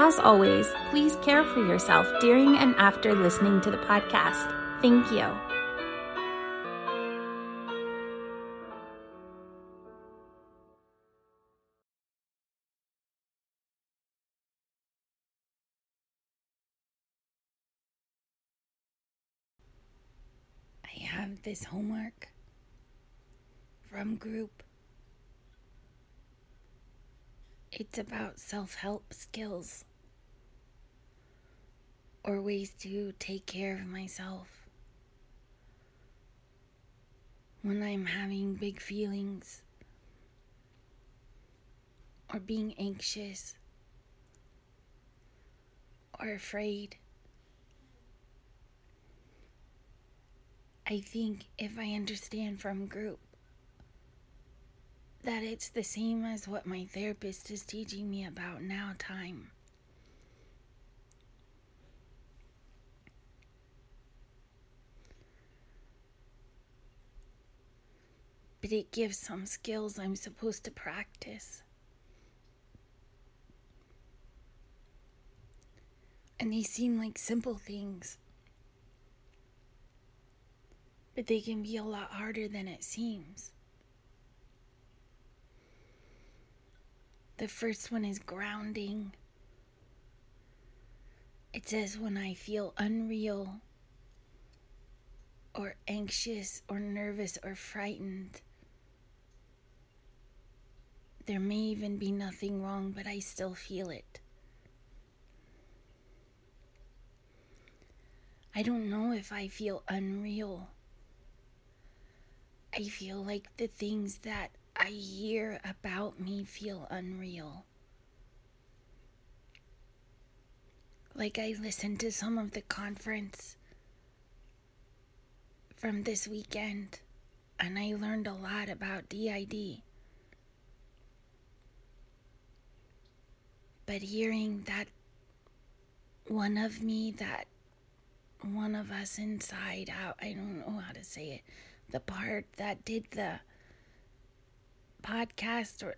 As always, please care for yourself during and after listening to the podcast. Thank you. I have this homework from group. It's about self help skills or ways to take care of myself when I'm having big feelings or being anxious or afraid. I think if I understand from group that it's the same as what my therapist is teaching me about now time. But it gives some skills I'm supposed to practice. And they seem like simple things. But they can be a lot harder than it seems. The first one is grounding. It says, when I feel unreal or anxious or nervous or frightened, there may even be nothing wrong, but I still feel it. I don't know if I feel unreal. I feel like the things that I hear about me feel unreal. Like I listened to some of the conference from this weekend and I learned a lot about DID. But hearing that one of me, that one of us inside out, I don't know how to say it, the part that did the podcast or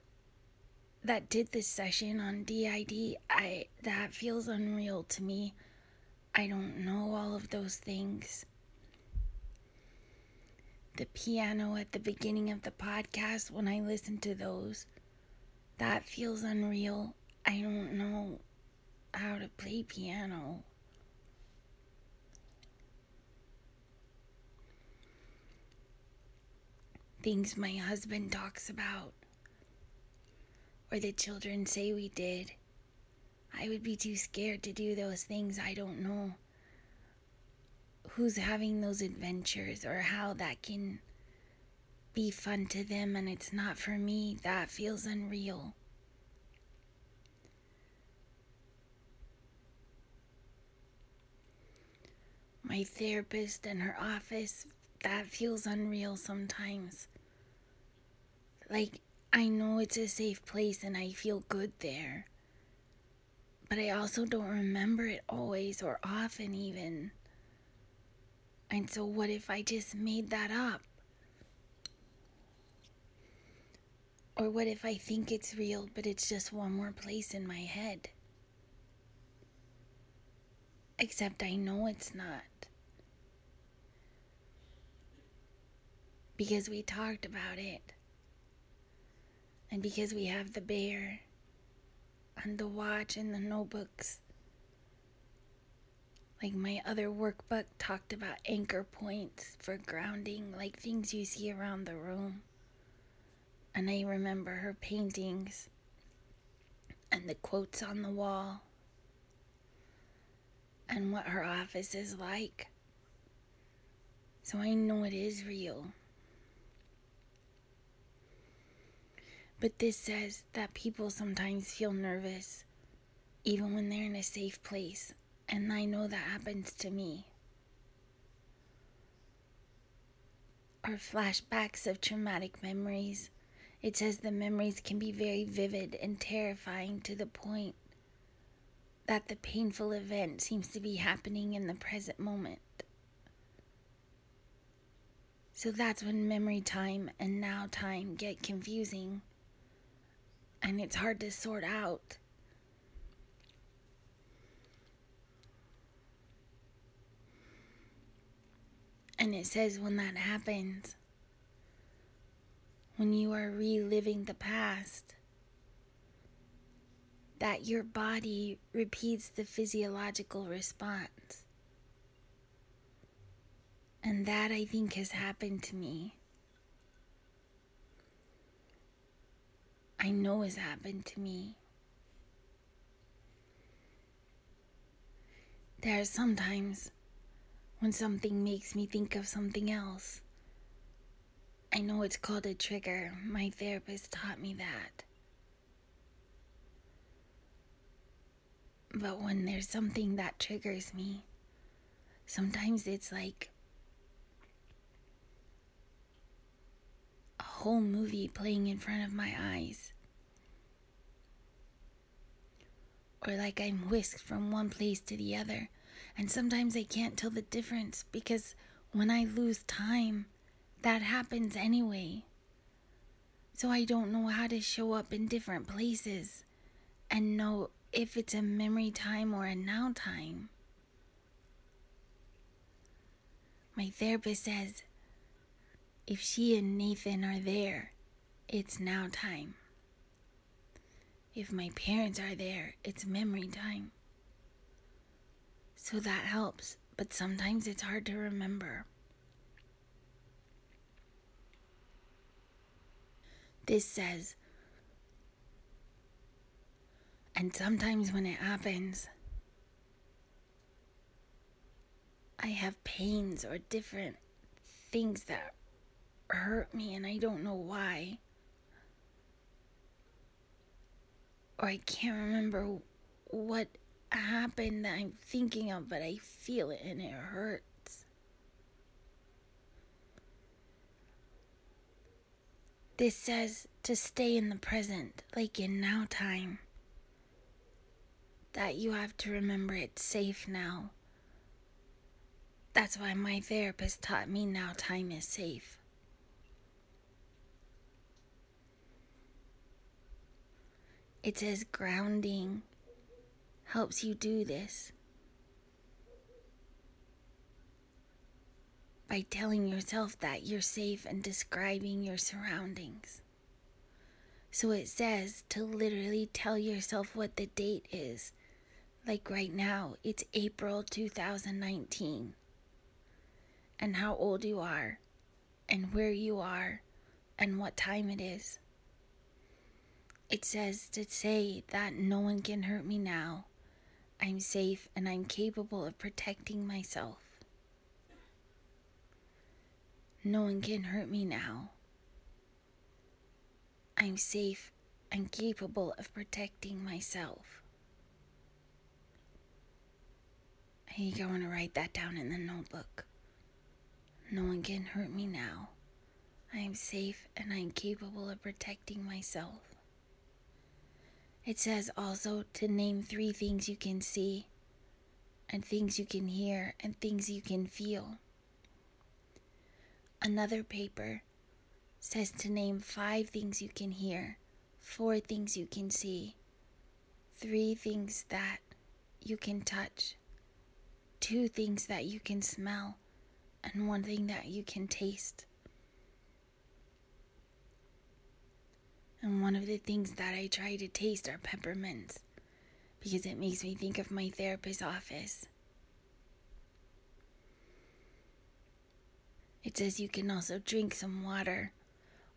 that did this session on DID, I that feels unreal to me. I don't know all of those things. The piano at the beginning of the podcast when I listen to those, that feels unreal. I don't know how to play piano. things my husband talks about or the children say we did. I would be too scared to do those things. I don't know who's having those adventures or how that can be fun to them and it's not for me. That feels unreal. My therapist and her office that feels unreal sometimes. Like, I know it's a safe place and I feel good there. But I also don't remember it always or often, even. And so, what if I just made that up? Or what if I think it's real, but it's just one more place in my head? Except I know it's not. Because we talked about it. And because we have the bear and the watch and the notebooks. Like my other workbook talked about anchor points for grounding, like things you see around the room. And I remember her paintings and the quotes on the wall and what her office is like. So I know it is real. But this says that people sometimes feel nervous even when they're in a safe place, and I know that happens to me. Or flashbacks of traumatic memories. It says the memories can be very vivid and terrifying to the point that the painful event seems to be happening in the present moment. So that's when memory time and now time get confusing and it's hard to sort out. And it says when that happens, when you are reliving the past, that your body repeats the physiological response. And that I think has happened to me. I know has happened to me. There are sometimes when something makes me think of something else. I know it's called a trigger. My therapist taught me that. But when there's something that triggers me, sometimes it's like whole movie playing in front of my eyes. Or like I'm whisked from one place to the other, and sometimes I can't tell the difference because when I lose time, that happens anyway. So I don't know how to show up in different places and know if it's a memory time or a now time. My therapist says if she and Nathan are there, it's now time. If my parents are there, it's memory time. So that helps, but sometimes it's hard to remember. This says, and sometimes when it happens, I have pains or different things that hurt me and I don't know why. Or I can't remember what happened that I'm thinking of, but I feel it and it hurts. This says to stay in the present, like in now time. That you have to remember it's safe now. That's why my therapist taught me now time is safe. It says grounding helps you do this by telling yourself that you're safe and describing your surroundings. So it says to literally tell yourself what the date is. Like right now, it's April 2019. And how old you are, and where you are, and what time it is. It says to say that no one can hurt me now. I'm safe and I'm capable of protecting myself. No one can hurt me now. I'm safe and capable of protecting myself. I think I want to write that down in the notebook. No one can hurt me now. I am safe and I am capable of protecting myself. It says also to name three things you can see, and things you can hear, and things you can feel. Another paper says to name five things you can hear, four things you can see, three things that you can touch, two things that you can smell, and one thing that you can taste. And one of the things that I try to taste are peppermints because it makes me think of my therapist's office. It says you can also drink some water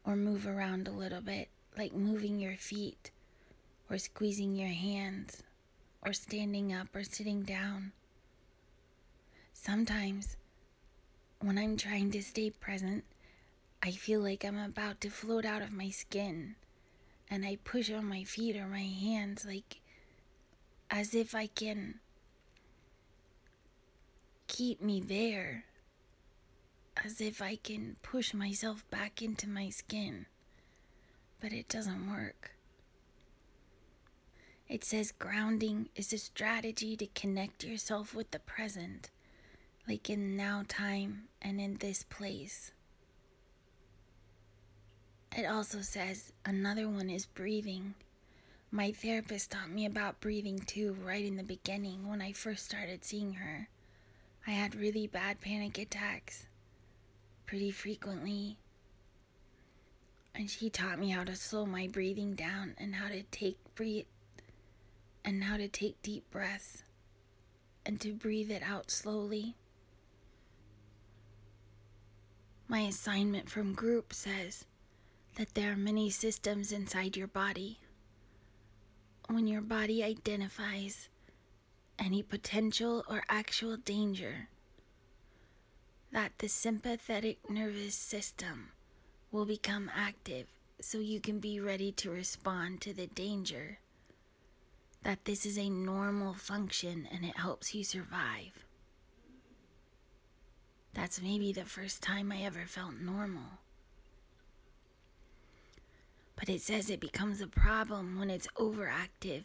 or move around a little bit, like moving your feet or squeezing your hands or standing up or sitting down. Sometimes, when I'm trying to stay present, I feel like I'm about to float out of my skin and I push on my feet or my hands like as if I can keep me there, as if I can push myself back into my skin, but it doesn't work. It says grounding is a strategy to connect yourself with the present, like in now time and in this place. It also says another one is breathing. My therapist taught me about breathing too, right in the beginning when I first started seeing her. I had really bad panic attacks pretty frequently. And she taught me how to slow my breathing down and how to take breathe and how to take deep breaths and to breathe it out slowly. My assignment from group says that there are many systems inside your body. When your body identifies any potential or actual danger, that the sympathetic nervous system will become active so you can be ready to respond to the danger. That this is a normal function and it helps you survive. That's maybe the first time I ever felt normal. But it says it becomes a problem when it's overactive,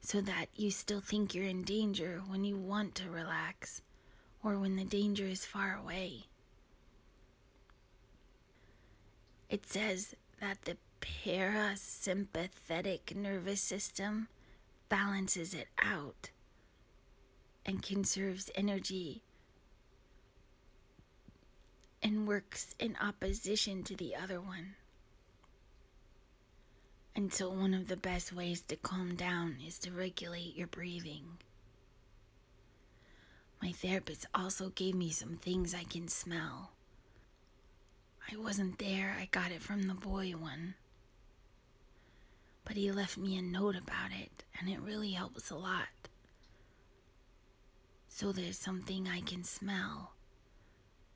so that you still think you're in danger when you want to relax or when the danger is far away. It says that the parasympathetic nervous system balances it out and conserves energy and works in opposition to the other one. So, one of the best ways to calm down is to regulate your breathing. My therapist also gave me some things I can smell. I wasn't there, I got it from the boy one. But he left me a note about it, and it really helps a lot. So there's something I can smell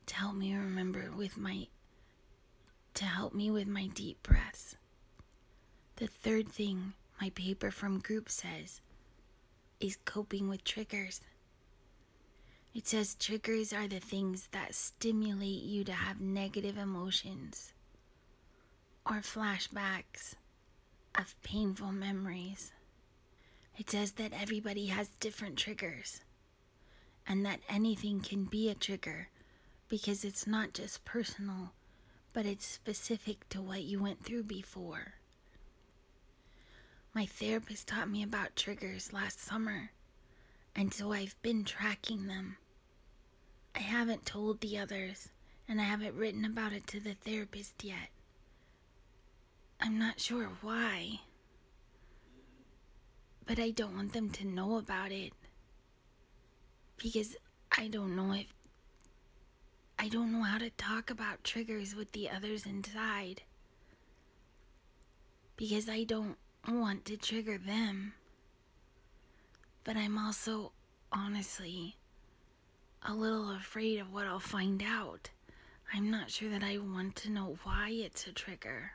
to help me remember with my to help me with my deep breaths. The third thing my paper from group says is coping with triggers. It says triggers are the things that stimulate you to have negative emotions or flashbacks of painful memories. It says that everybody has different triggers and that anything can be a trigger because it's not just personal, but it's specific to what you went through before. My therapist taught me about triggers last summer, and so I've been tracking them. I haven't told the others, and I haven't written about it to the therapist yet. I'm not sure why, but I don't want them to know about it because I don't know if I don't know how to talk about triggers with the others inside because I don't want to trigger them. But I'm also, honestly, a little afraid of what I'll find out. I'm not sure that I want to know why it's a trigger.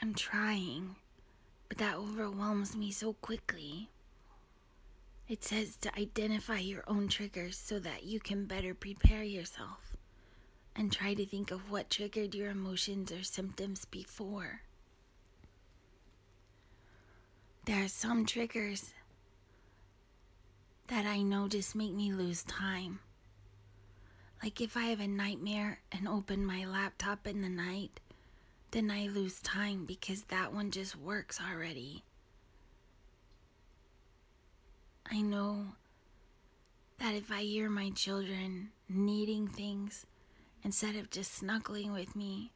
I'm trying, but that overwhelms me so quickly. It says to identify your own triggers so that you can better prepare yourself and try to think of what triggered your emotions or symptoms before. There are some triggers that I know just make me lose time. Like if I have a nightmare and open my laptop in the night, then I lose time because that one just works already. I know that if I hear my children needing things instead of just snuggling with me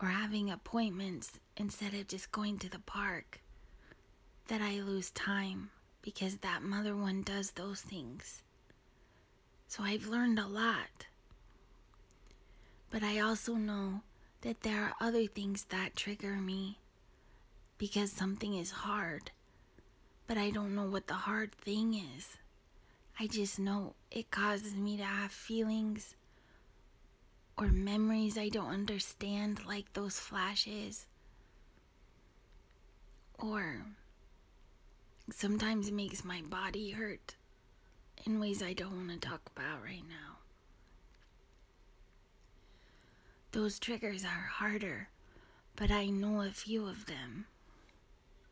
or having appointments instead of just going to the park, that I lose time because that mother one does those things. So I've learned a lot. But I also know that there are other things that trigger me because something is hard. But I don't know what the hard thing is. I just know it causes me to have feelings or memories I don't understand, like those flashes or sometimes it makes my body hurt in ways I don't want to talk about right now. Those triggers are harder, but I know a few of them.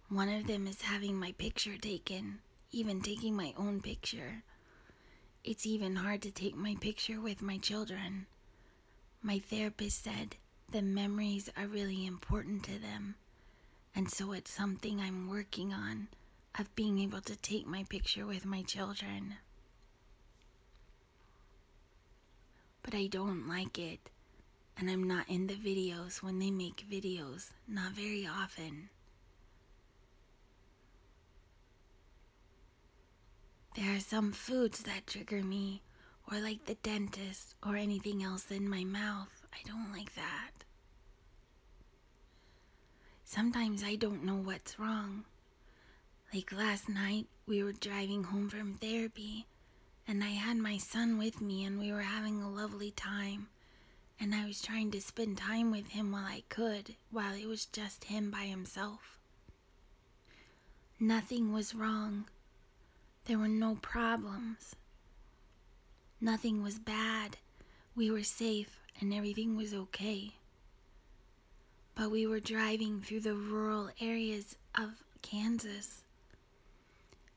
One of them is having my picture taken, even taking my own picture. It's even hard to take my picture with my children. My therapist said the memories are really important to them, and so it's something I'm working on of being able to take my picture with my children. But I don't like it, and I'm not in the videos when they make videos, not very often. There are some foods that trigger me, or like the dentist, or anything else in my mouth. I don't like that. Sometimes I don't know what's wrong. Like last night, we were driving home from therapy, and I had my son with me, and we were having a lovely time. And I was trying to spend time with him while I could, while it was just him by himself. Nothing was wrong. There were no problems. Nothing was bad. We were safe and everything was okay. But we were driving through the rural areas of Kansas,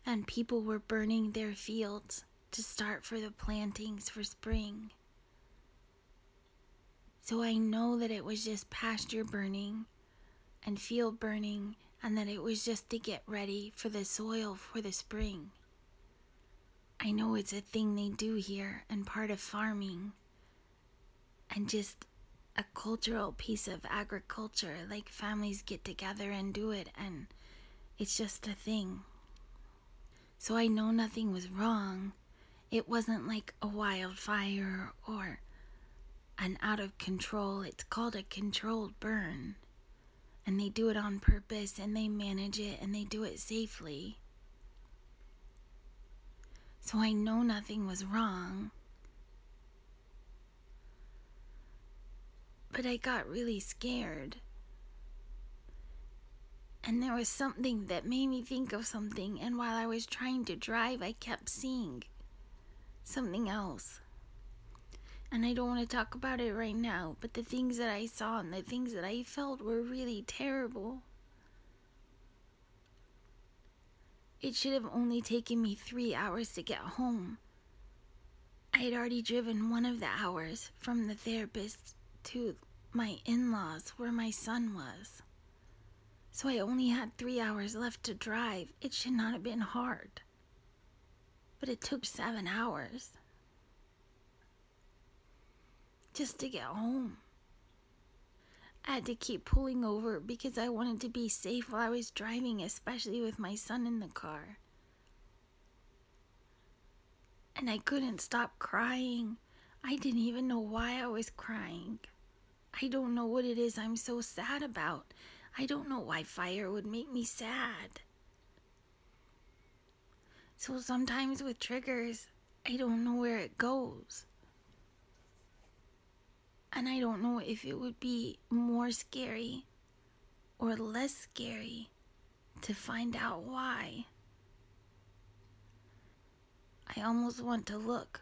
and people were burning their fields to start for the plantings for spring. So I know that it was just pasture burning and field burning, and that it was just to get ready for the soil for the spring. I know it's a thing they do here and part of farming and just a cultural piece of agriculture. Like families get together and do it, and it's just a thing. So I know nothing was wrong. It wasn't like a wildfire or an out of control. It's called a controlled burn. And they do it on purpose and they manage it and they do it safely. So I know nothing was wrong. But I got really scared. And there was something that made me think of something, and while I was trying to drive, I kept seeing something else. And I don't want to talk about it right now, but the things that I saw and the things that I felt were really terrible. It should have only taken me three hours to get home. I had already driven one of the hours from the therapist to my in laws where my son was. So I only had three hours left to drive. It should not have been hard. But it took seven hours just to get home. I had to keep pulling over because I wanted to be safe while I was driving, especially with my son in the car. And I couldn't stop crying. I didn't even know why I was crying. I don't know what it is I'm so sad about. I don't know why fire would make me sad. So sometimes with triggers, I don't know where it goes. And I don't know if it would be more scary or less scary to find out why. I almost want to look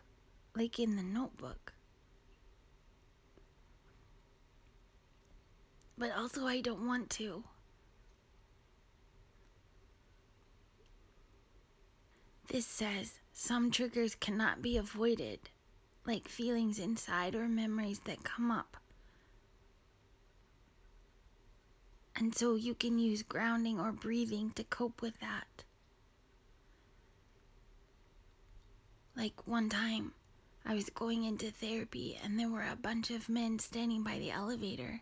like in the notebook. But also, I don't want to. This says some triggers cannot be avoided like feelings inside or memories that come up. And so you can use grounding or breathing to cope with that. Like one time, I was going into therapy and there were a bunch of men standing by the elevator,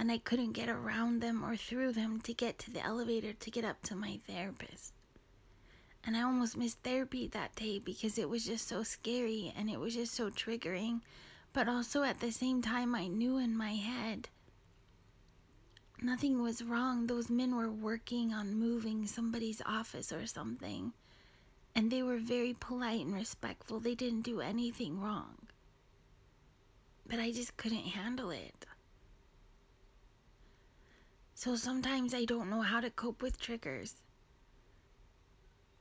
and I couldn't get around them or through them to get to the elevator to get up to my therapist. And I almost missed therapy that day because it was just so scary and it was just so triggering. But also at the same time, I knew in my head nothing was wrong. Those men were working on moving somebody's office or something. And they were very polite and respectful. They didn't do anything wrong. But I just couldn't handle it. So sometimes I don't know how to cope with triggers.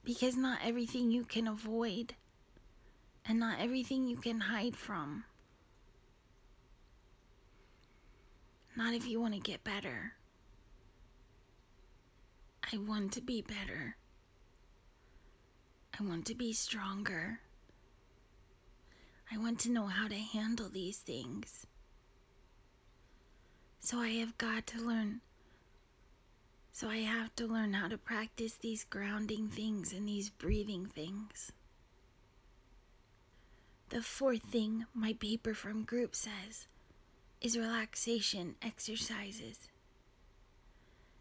Because not everything you can avoid, and not everything you can hide from. Not if you want to get better. I want to be better. I want to be stronger. I want to know how to handle these things. So I have got to learn. So I have to learn how to practice these grounding things and these breathing things. The fourth thing my paper from group says is relaxation exercises.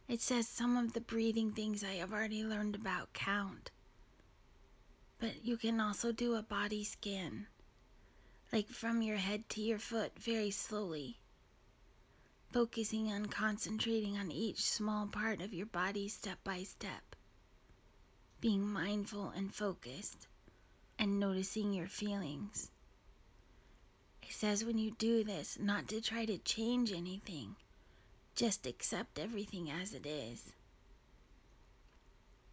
It says some of the breathing things I have already learned about count. But you can also do a body scan, like from your head to your foot, very slowly, focusing on concentrating on each small part of your body step by step, being mindful and focused, and noticing your feelings. It says when you do this, not to try to change anything just accept everything as it is.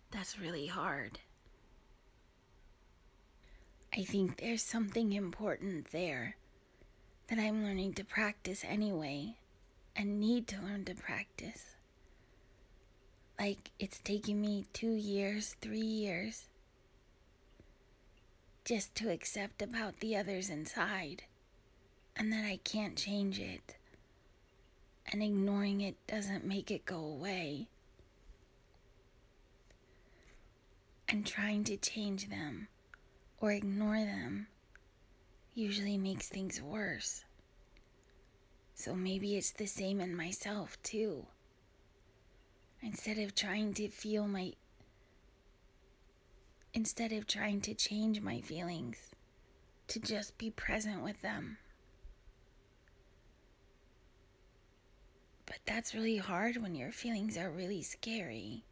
That's really hard. I think there's something important there that I'm learning to practice anyway and need to learn to practice. Like it's taking me two years, three years just to accept about the others inside and that I can't change it and ignoring it doesn't make it go away. And trying to change them or ignore them usually makes things worse. So maybe it's the same in myself too. Instead of trying to feel my instead of trying to change my feelings, to just be present with them. But that's really hard when your feelings are really scary.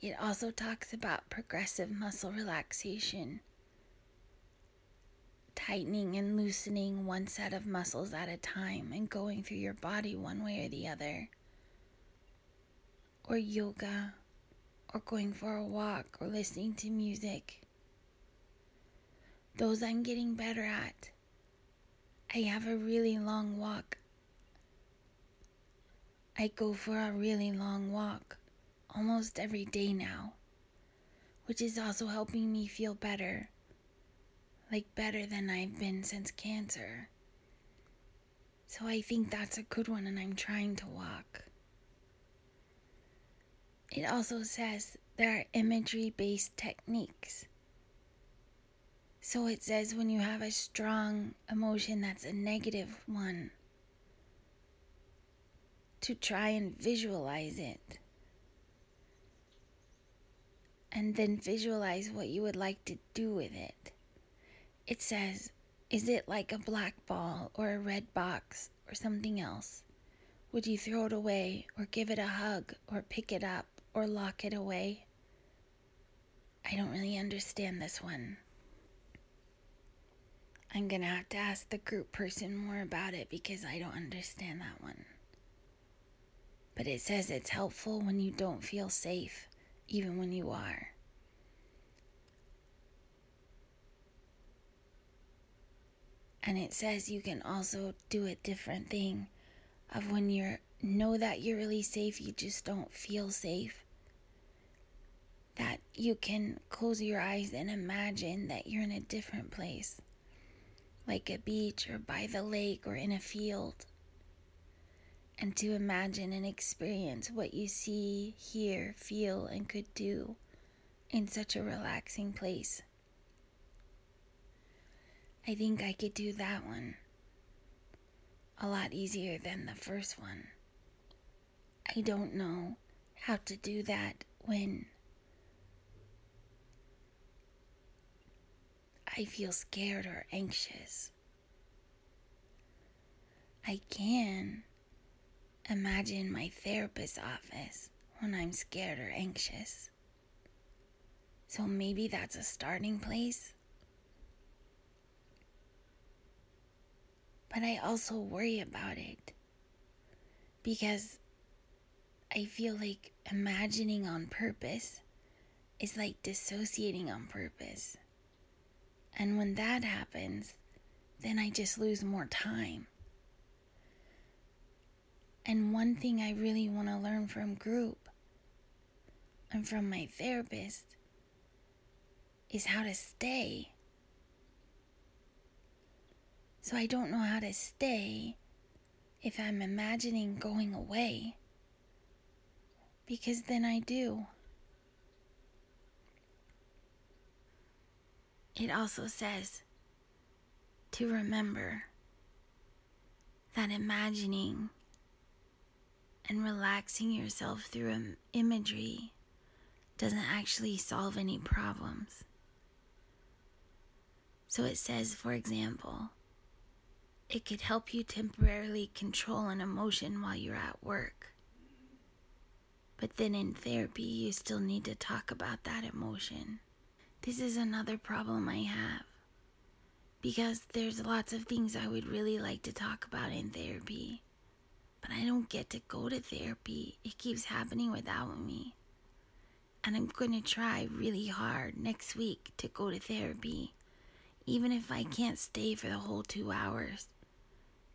It also talks about progressive muscle relaxation, tightening and loosening one set of muscles at a time and going through your body one way or the other, or yoga, or going for a walk, or listening to music. Those I'm getting better at. I have a really long walk. I go for a really long walk almost every day now, which is also helping me feel better, like better than I've been since cancer. So I think that's a good one, and I'm trying to walk. It also says there are imagery based techniques so it says when you have a strong emotion that's a negative one, to try and visualize it. And then visualize what you would like to do with it. It says, is it like a black ball or a red box or something else? Would you throw it away or give it a hug or pick it up or lock it away? I don't really understand this one. I'm gonna have to ask the group person more about it because I don't understand that one. But it says it's helpful when you don't feel safe, even when you are. And it says you can also do a different thing of when you know that you're really safe, you just don't feel safe. That you can close your eyes and imagine that you're in a different place like a beach or by the lake or in a field, and to imagine and experience what you see, hear, feel, and could do in such a relaxing place. I think I could do that one a lot easier than the first one. I don't know how to do that when I feel scared or anxious. I can imagine my therapist's office when I'm scared or anxious. So maybe that's a starting place. But I also worry about it because I feel like imagining on purpose is like dissociating on purpose. And when that happens, then I just lose more time. And one thing I really want to learn from group and from my therapist is how to stay. So I don't know how to stay if I'm imagining going away. Because then I do. It also says to remember that imagining and relaxing yourself through imagery doesn't actually solve any problems. So it says, for example, it could help you temporarily control an emotion while you're at work. But then in therapy, you still need to talk about that emotion. This is another problem I have. Because there's lots of things I would really like to talk about in therapy. But I don't get to go to therapy. It keeps happening without me. And I'm going to try really hard next week to go to therapy. Even if I can't stay for the whole two hours.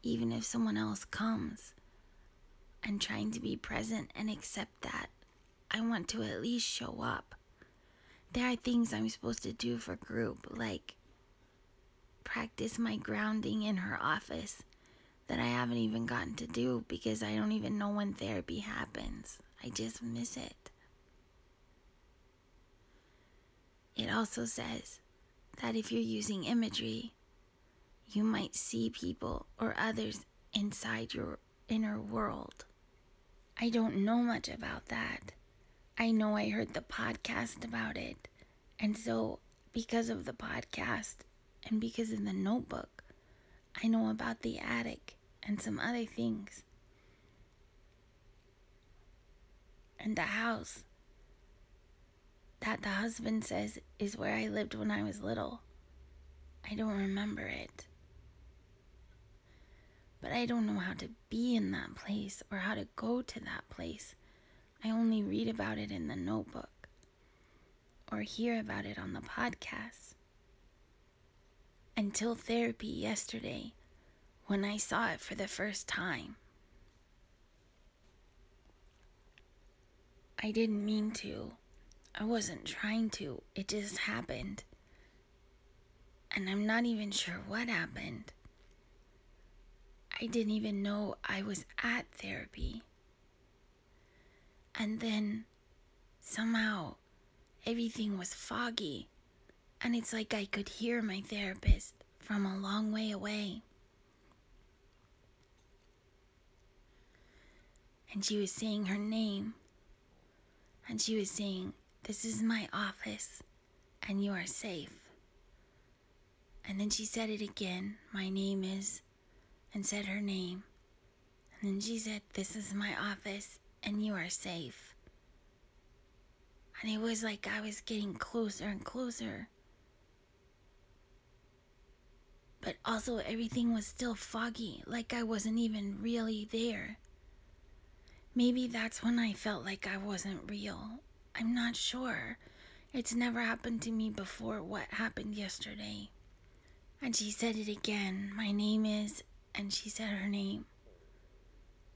Even if someone else comes. I'm trying to be present and accept that. I want to at least show up there are things I'm supposed to do for group, like practice my grounding in her office that I haven't even gotten to do because I don't even know when therapy happens. I just miss it. It also says that if you're using imagery, you might see people or others inside your inner world. I don't know much about that. I know I heard the podcast about it. And so, because of the podcast and because of the notebook, I know about the attic and some other things. And the house that the husband says is where I lived when I was little. I don't remember it. But I don't know how to be in that place or how to go to that place. I only read about it in the notebook or hear about it on the podcast. Until therapy yesterday, when I saw it for the first time. I didn't mean to. I wasn't trying to. It just happened. And I'm not even sure what happened. I didn't even know I was at therapy. And then somehow everything was foggy. And it's like I could hear my therapist from a long way away. And she was saying her name. And she was saying, This is my office, and you are safe. And then she said it again, My name is, and said her name. And then she said, This is my office, and you are safe. And it was like I was getting closer and closer. But also, everything was still foggy, like I wasn't even really there. Maybe that's when I felt like I wasn't real. I'm not sure. It's never happened to me before what happened yesterday. And she said it again. My name is, and she said her name.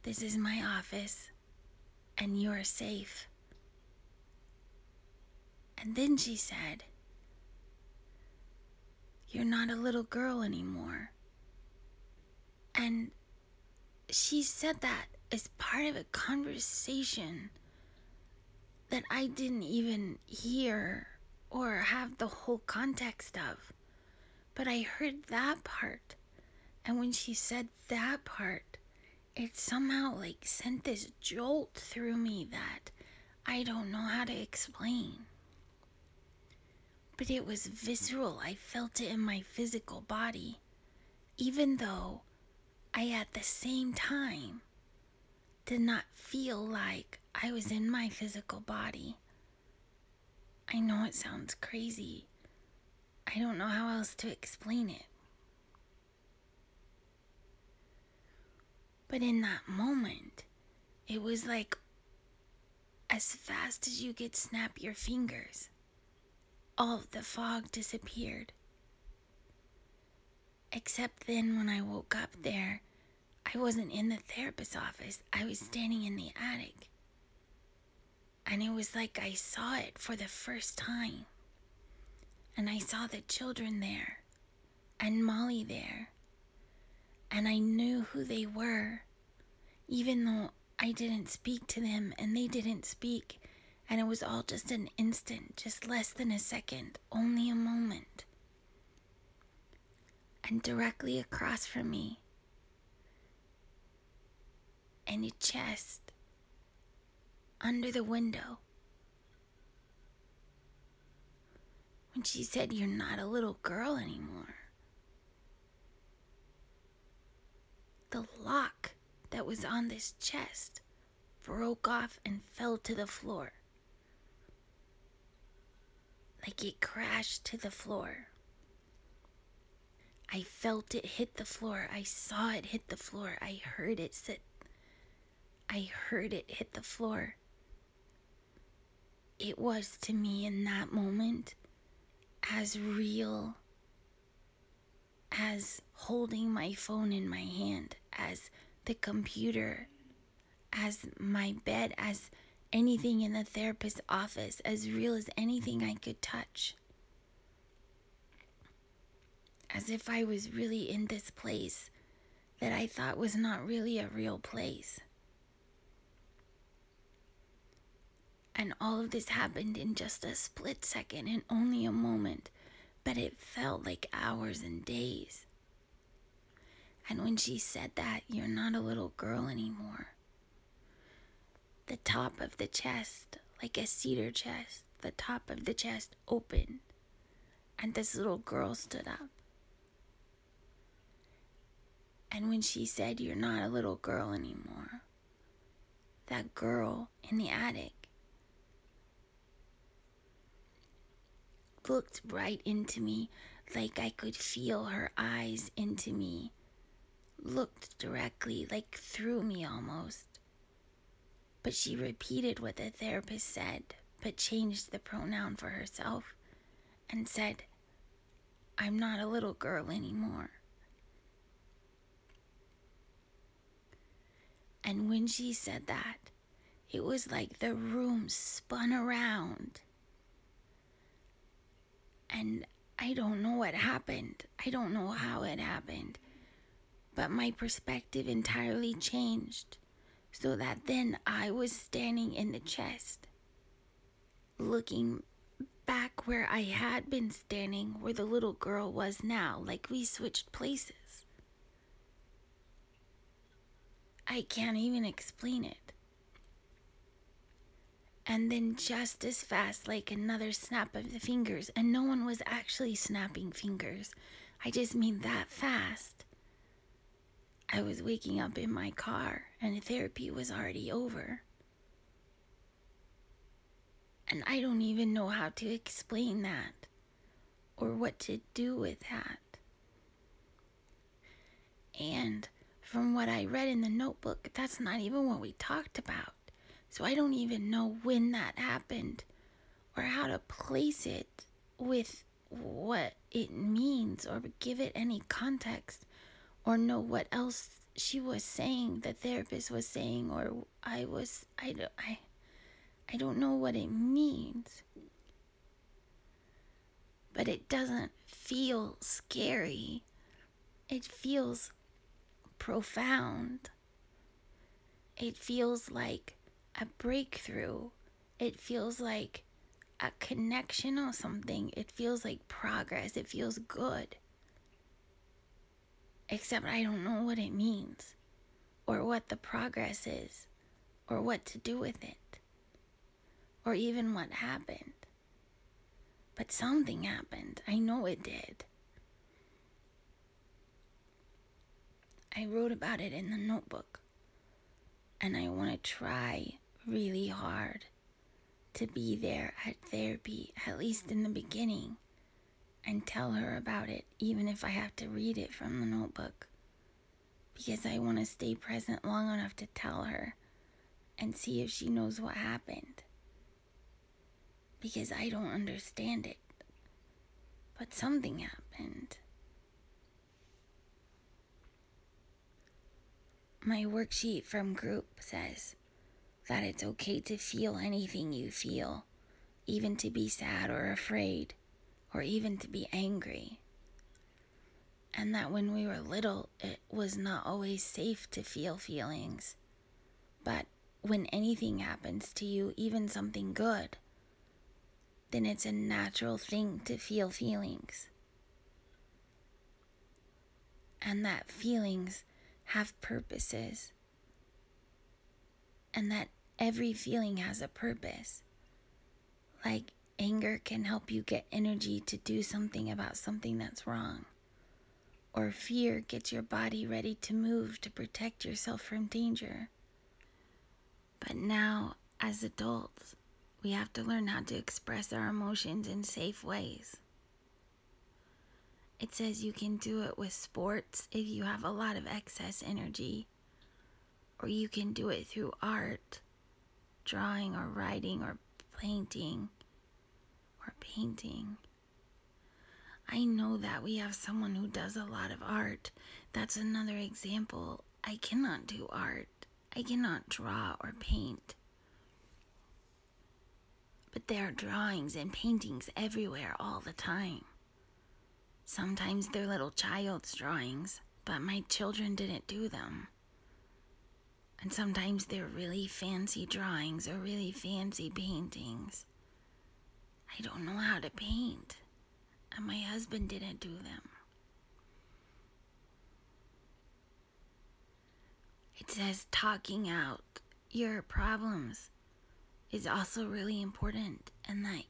This is my office and you are safe. And then she said, You're not a little girl anymore. And she said that as part of a conversation that I didn't even hear or have the whole context of. But I heard that part. And when she said that part, it somehow like sent this jolt through me that I don't know how to explain. But it was visceral. I felt it in my physical body, even though I at the same time did not feel like I was in my physical body. I know it sounds crazy. I don't know how else to explain it. But in that moment, it was like as fast as you could snap your fingers, all of the fog disappeared. Except then, when I woke up there, I wasn't in the therapist's office, I was standing in the attic. And it was like I saw it for the first time. And I saw the children there, and Molly there. And I knew who they were, even though I didn't speak to them and they didn't speak. And it was all just an instant, just less than a second, only a moment. And directly across from me, in a chest, under the window, when she said, You're not a little girl anymore. The lock that was on this chest broke off and fell to the floor. Like it crashed to the floor. I felt it hit the floor. I saw it hit the floor. I heard it sit. I heard it hit the floor. It was to me in that moment as real as holding my phone in my hand, as the computer, as my bed, as anything in the therapist's office, as real as anything I could touch. As if I was really in this place that I thought was not really a real place. And all of this happened in just a split second and only a moment, but it felt like hours and days. And when she said that, you're not a little girl anymore. The top of the chest, like a cedar chest, the top of the chest opened, and this little girl stood up. And when she said, You're not a little girl anymore, that girl in the attic looked right into me like I could feel her eyes into me looked directly, like through me almost. But she repeated what the therapist said, but changed the pronoun for herself and said, I'm not a little girl anymore. And when she said that, it was like the room spun around. And I don't know what happened. I don't know how it happened but my perspective entirely changed so that then I was standing in the chest, looking back where I had been standing, where the little girl was now, like we switched places. I can't even explain it. And then, just as fast, like another snap of the fingers, and no one was actually snapping fingers. I just mean that fast I was waking up in my car and therapy was already over. And I don't even know how to explain that or what to do with that. And from what I read in the notebook, that's not even what we talked about. So I don't even know when that happened or how to place it with what it means or give it any context or know what else she was saying, the therapist was saying, or I was, I don't, I, I don't know what it means. But it doesn't feel scary. It feels profound. It feels like a breakthrough. It feels like a connection or something. It feels like progress. It feels good except I don't know what it means, or what the progress is, or what to do with it, or even what happened. But something happened. I know it did. I wrote about it in the notebook, and I want to try really hard to be there at therapy, at least in the beginning and tell her about it, even if I have to read it from the notebook. because I want to stay present long enough to tell her and see if she knows what happened. Because I don't understand it. But something happened. My worksheet from group says that it's okay to feel anything you feel, even to be sad or afraid, or even to be angry. And that when we were little, it was not always safe to feel feelings. But when anything happens to you, even something good, then it's a natural thing to feel feelings. And that feelings have purposes. And that every feeling has a purpose. Like anger can help you get energy to do something about something that's wrong. Or fear gets your body ready to move to protect yourself from danger. But now, as adults, we have to learn how to express our emotions in safe ways. It says you can do it with sports if you have a lot of excess energy, or you can do it through art, drawing or writing or painting or painting. I know that we have someone who does a lot of art. That's another example. I cannot do art. I cannot draw or paint. But there are drawings and paintings everywhere all the time. Sometimes they're little child's drawings, but my children didn't do them. And sometimes they're really fancy drawings or really fancy paintings. I don't know how to paint, and my husband didn't do them. It says talking out your problems is also really important, and that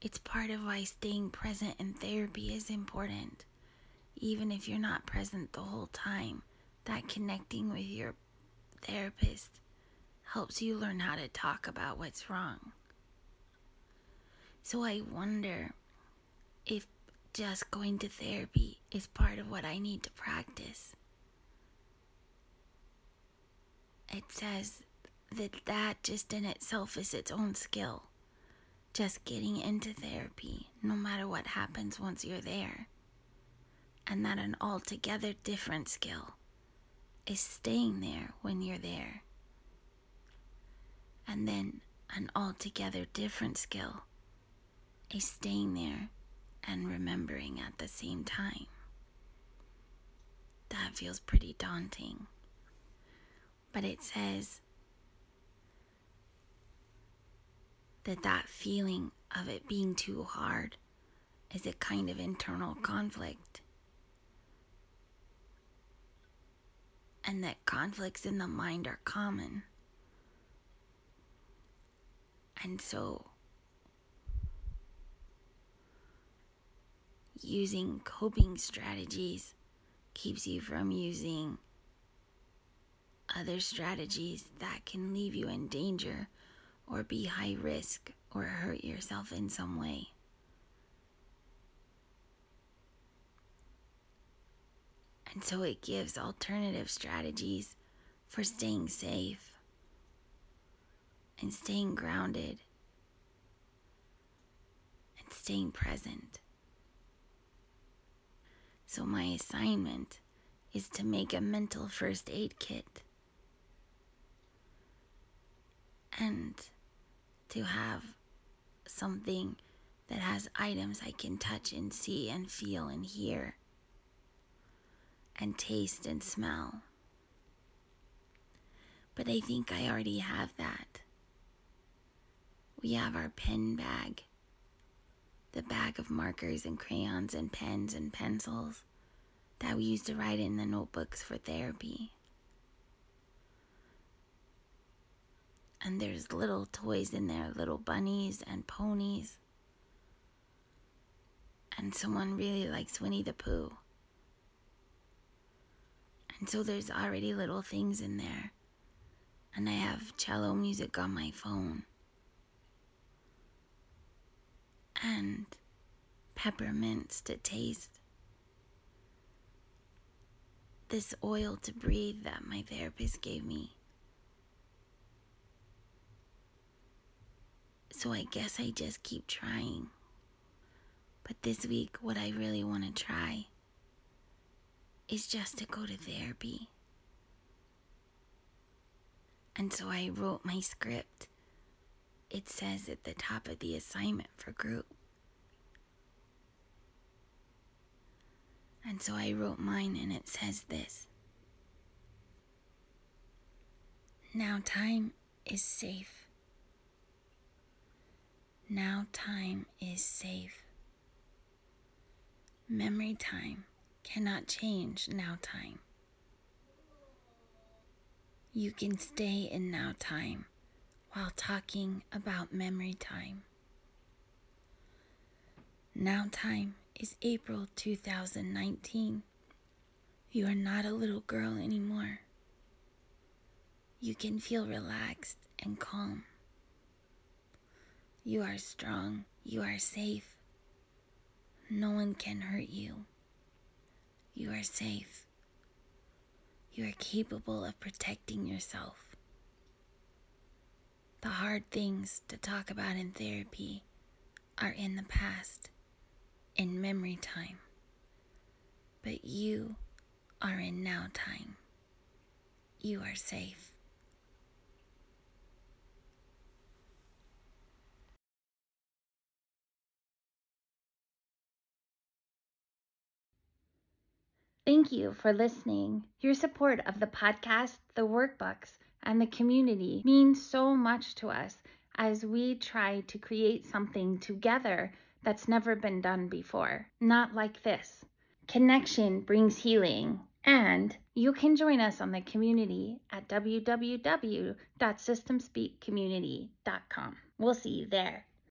it's part of why staying present in therapy is important. Even if you're not present the whole time, that connecting with your therapist helps you learn how to talk about what's wrong. So I wonder if just going to therapy is part of what I need to practice. It says that that just in itself is its own skill. Just getting into therapy, no matter what happens once you're there. And that an altogether different skill is staying there when you're there. And then an altogether different skill is staying there and remembering at the same time. That feels pretty daunting. But it says that that feeling of it being too hard is a kind of internal conflict. And that conflicts in the mind are common. And so, using coping strategies keeps you from using other strategies that can leave you in danger or be high risk or hurt yourself in some way. And so it gives alternative strategies for staying safe and staying grounded and staying present. So, my assignment is to make a mental first aid kit and to have something that has items I can touch and see and feel and hear and taste and smell. But I think I already have that. We have our pen bag, the bag of markers and crayons and pens and pencils that we used to write in the notebooks for therapy. and there's little toys in there little bunnies and ponies. And someone really likes Winnie the Pooh. And so there's already little things in there. And I have cello music on my phone. And peppermints to taste. this oil to breathe that my therapist gave me. So I guess I just keep trying. But this week, what I really want to try is just to go to therapy. And so I wrote my script. It says at the top of the assignment for group. And so I wrote mine, and it says this Now time is safe. Now time is safe. Memory time cannot change now time. You can stay in now time while talking about memory time. Now time is April 2019. You are not a little girl anymore. You can feel relaxed and calm. You are strong. You are safe. No one can hurt you. You are safe. You are capable of protecting yourself. The hard things to talk about in therapy are in the past, in memory time. But you are in now time. You are safe. Thank you for listening. Your support of the podcast, the workbooks, and the community means so much to us as we try to create something together that's never been done before. Not like this. Connection brings healing, and you can join us on the community at www.systemspeakcommunity.com. We'll see you there.